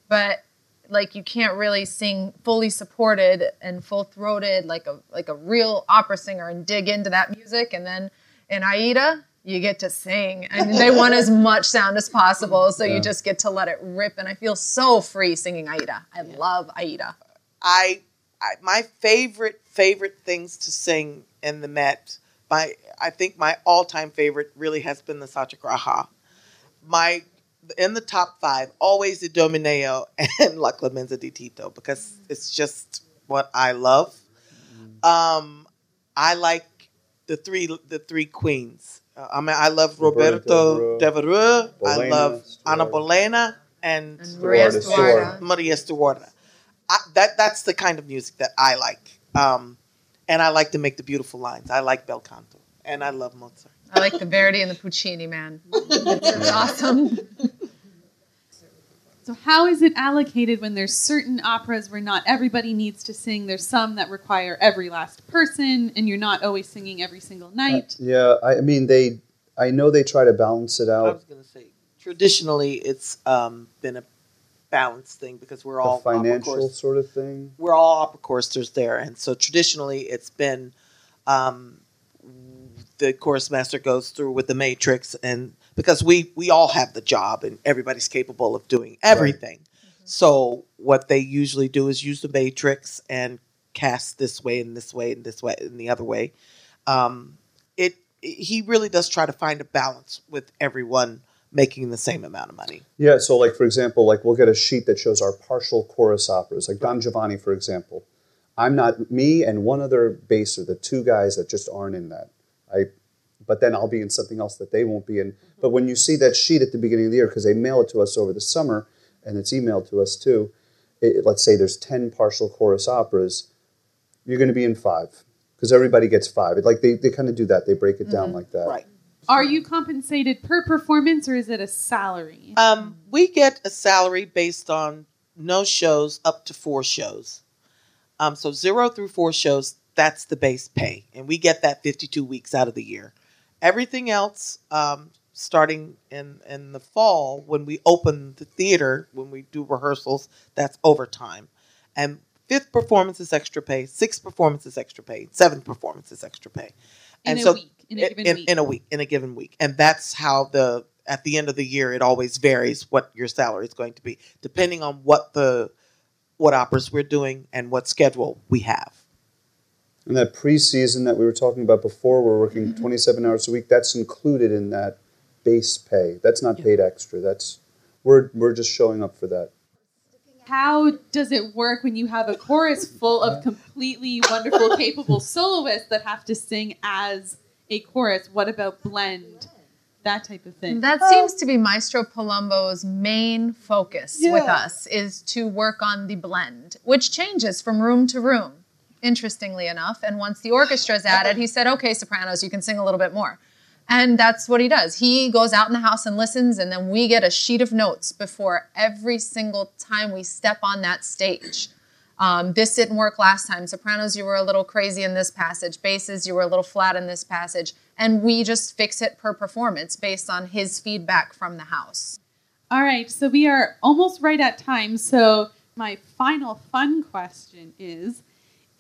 But like you can't really sing fully supported and full throated like a like a real opera singer and dig into that music. And then in Aida, you get to sing, and they want as much sound as possible, so Yeah. you just get to let it rip. And I feel so free singing Aida. I love Aida. I, I my favorite favorite things to sing in the Met. My I think my all time favorite really has been the Satyagraha. My in the top five always the Idomeneo and La Clemenza di Tito because it's just what I love. Um, I like the three the three queens. Uh, I mean, I love Roberto Roberto Devereux. I Bolena, love Anna Stuart. Bolena and, And Maria Stuarda, Stuarda. Maria Stuarda. I, that that's the kind of music that I like, um, and I like to make the beautiful lines. I like bel canto, and I love Mozart. I like the Verdi and the Puccini, man. It's awesome. So how is it allocated when there's certain operas where not everybody needs to sing? There's some that require every last person, and you're not always singing every single night. Yeah, I I mean they I know they try to balance it out. I was going to say, traditionally, it's um, been a balanced thing because we're all opera financial chorus- sort of thing. we're all opera choristers there, and so traditionally, it's been um, the chorus master goes through with the matrix, and because we we all have the job, and everybody's capable of doing everything. So what they usually do is use the matrix and cast this way and this way and this way and the other way. Um, it he really does try to find a balance with everyone making the same amount of money. Yeah, so like for example, like we'll get a sheet that shows our partial chorus operas, like Don Giovanni, for example. I'm not me and one other bass are the two guys that just aren't in that. I, but then I'll be in something else that they won't be in. But when you see that sheet at the beginning of the year, because they mail it to us over the summer, and it's emailed to us too. It, let's say there's ten partial chorus operas, you're going to be in five because everybody gets five. It, like they, they kind of do that. They break it down like that. Right. Are you compensated per performance or is it a salary? Um, we get a salary based on no shows up to four shows. Um, so zero through four shows, that's the base pay, and we get that 52 weeks out of the year. Everything else, um, starting in in the fall when we open the theater, when we do rehearsals, that's overtime, and fifth performance is extra pay, sixth performance is extra pay, seventh performance is extra pay, in and a so week. In a given in, week. in a week in a given week and that's how the at the end of the year it always varies what your salary is going to be depending on what the what operas we're doing and what schedule we have And that preseason that we were talking about before, we're working mm-hmm. 27 hours a week. That's included in that base pay. That's not paid extra. That's we're we're just showing up for that. How does it work when you have a chorus full of completely wonderful, capable soloists that have to sing as a chorus? What about blend? That type of thing. That seems to be Maestro Palumbo's main focus with us is to work on the blend, which changes from room to room, interestingly enough. And once the orchestra's added, he said, okay, sopranos, you can sing a little bit more. And that's what he does. He goes out in the house and listens, and then we get a sheet of notes before every single time we step on that stage. Um, this didn't work last time. Sopranos, you were a little crazy in this passage. Basses, you were a little flat in this passage. And we just fix it per performance based on his feedback from the house. All right, so we are almost right at time. So my final fun question is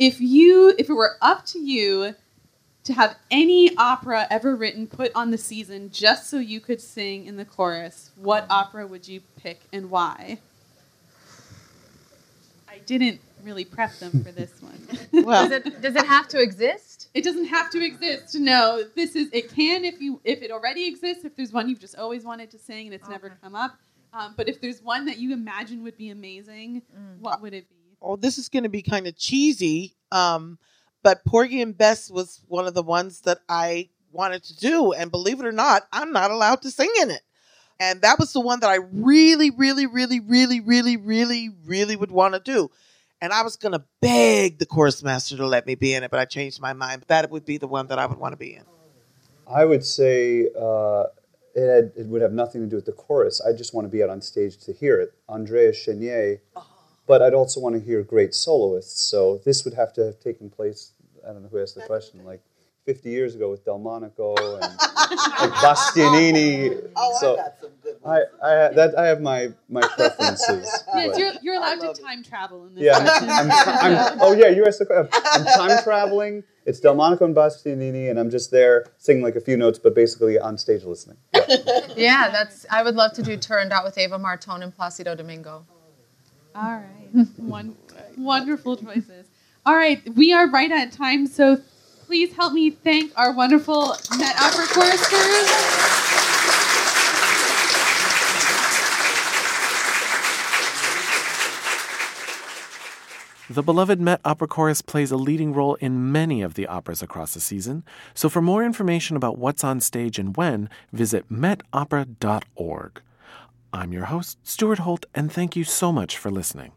if you if it were up to you to have any opera ever written put on the season just so you could sing in the chorus, what opera would you pick and why? I didn't really prep them for this one. well Does it, does it have to exist? It doesn't have to exist. No, this is it can if you if it already exists. If there's one you've just always wanted to sing and it's never come up. Um, but if there's one that you imagine would be amazing, what would it be? Oh this is going to be kind of cheesy um, but porgy and bess was one of the ones that i wanted to do and believe it or not i'm not allowed to sing in it. And that was the one that i really really really really really really really would want to do. And i was going to beg the chorus master to let me be in it but i changed my mind. That would be the one that i would want to be in. I would say uh, it, had, it would have nothing to do with the chorus. I just want to be out on stage to hear it. Andrea Chenier, but I'd also want to hear great soloists. So this would have to have taken place. I don't know who asked the question, like 50 years ago with Del Monaco and like Bastianini. oh so i got some good I, ones I that I have my my preferences. Yes, you're, you're allowed love to it. time travel in this. yeah, I'm, question. I'm, I'm, oh yeah, you asked the question. I'm time traveling. It's Del Monaco and Bastianini, and I'm just there singing like a few notes, but basically on stage listening. Yeah. Yeah, that's. I would love to do Turandot with Eva Marton and Placido Domingo. All right. One, wonderful choices. All right, we are right at time, so please help me thank our wonderful Met Opera choristers. The beloved Met Opera Chorus plays a leading role in many of the operas across the season, so for more information about what's on stage and when, visit metopera.org. I'm your host, Stuart Holt, and thank you so much for listening.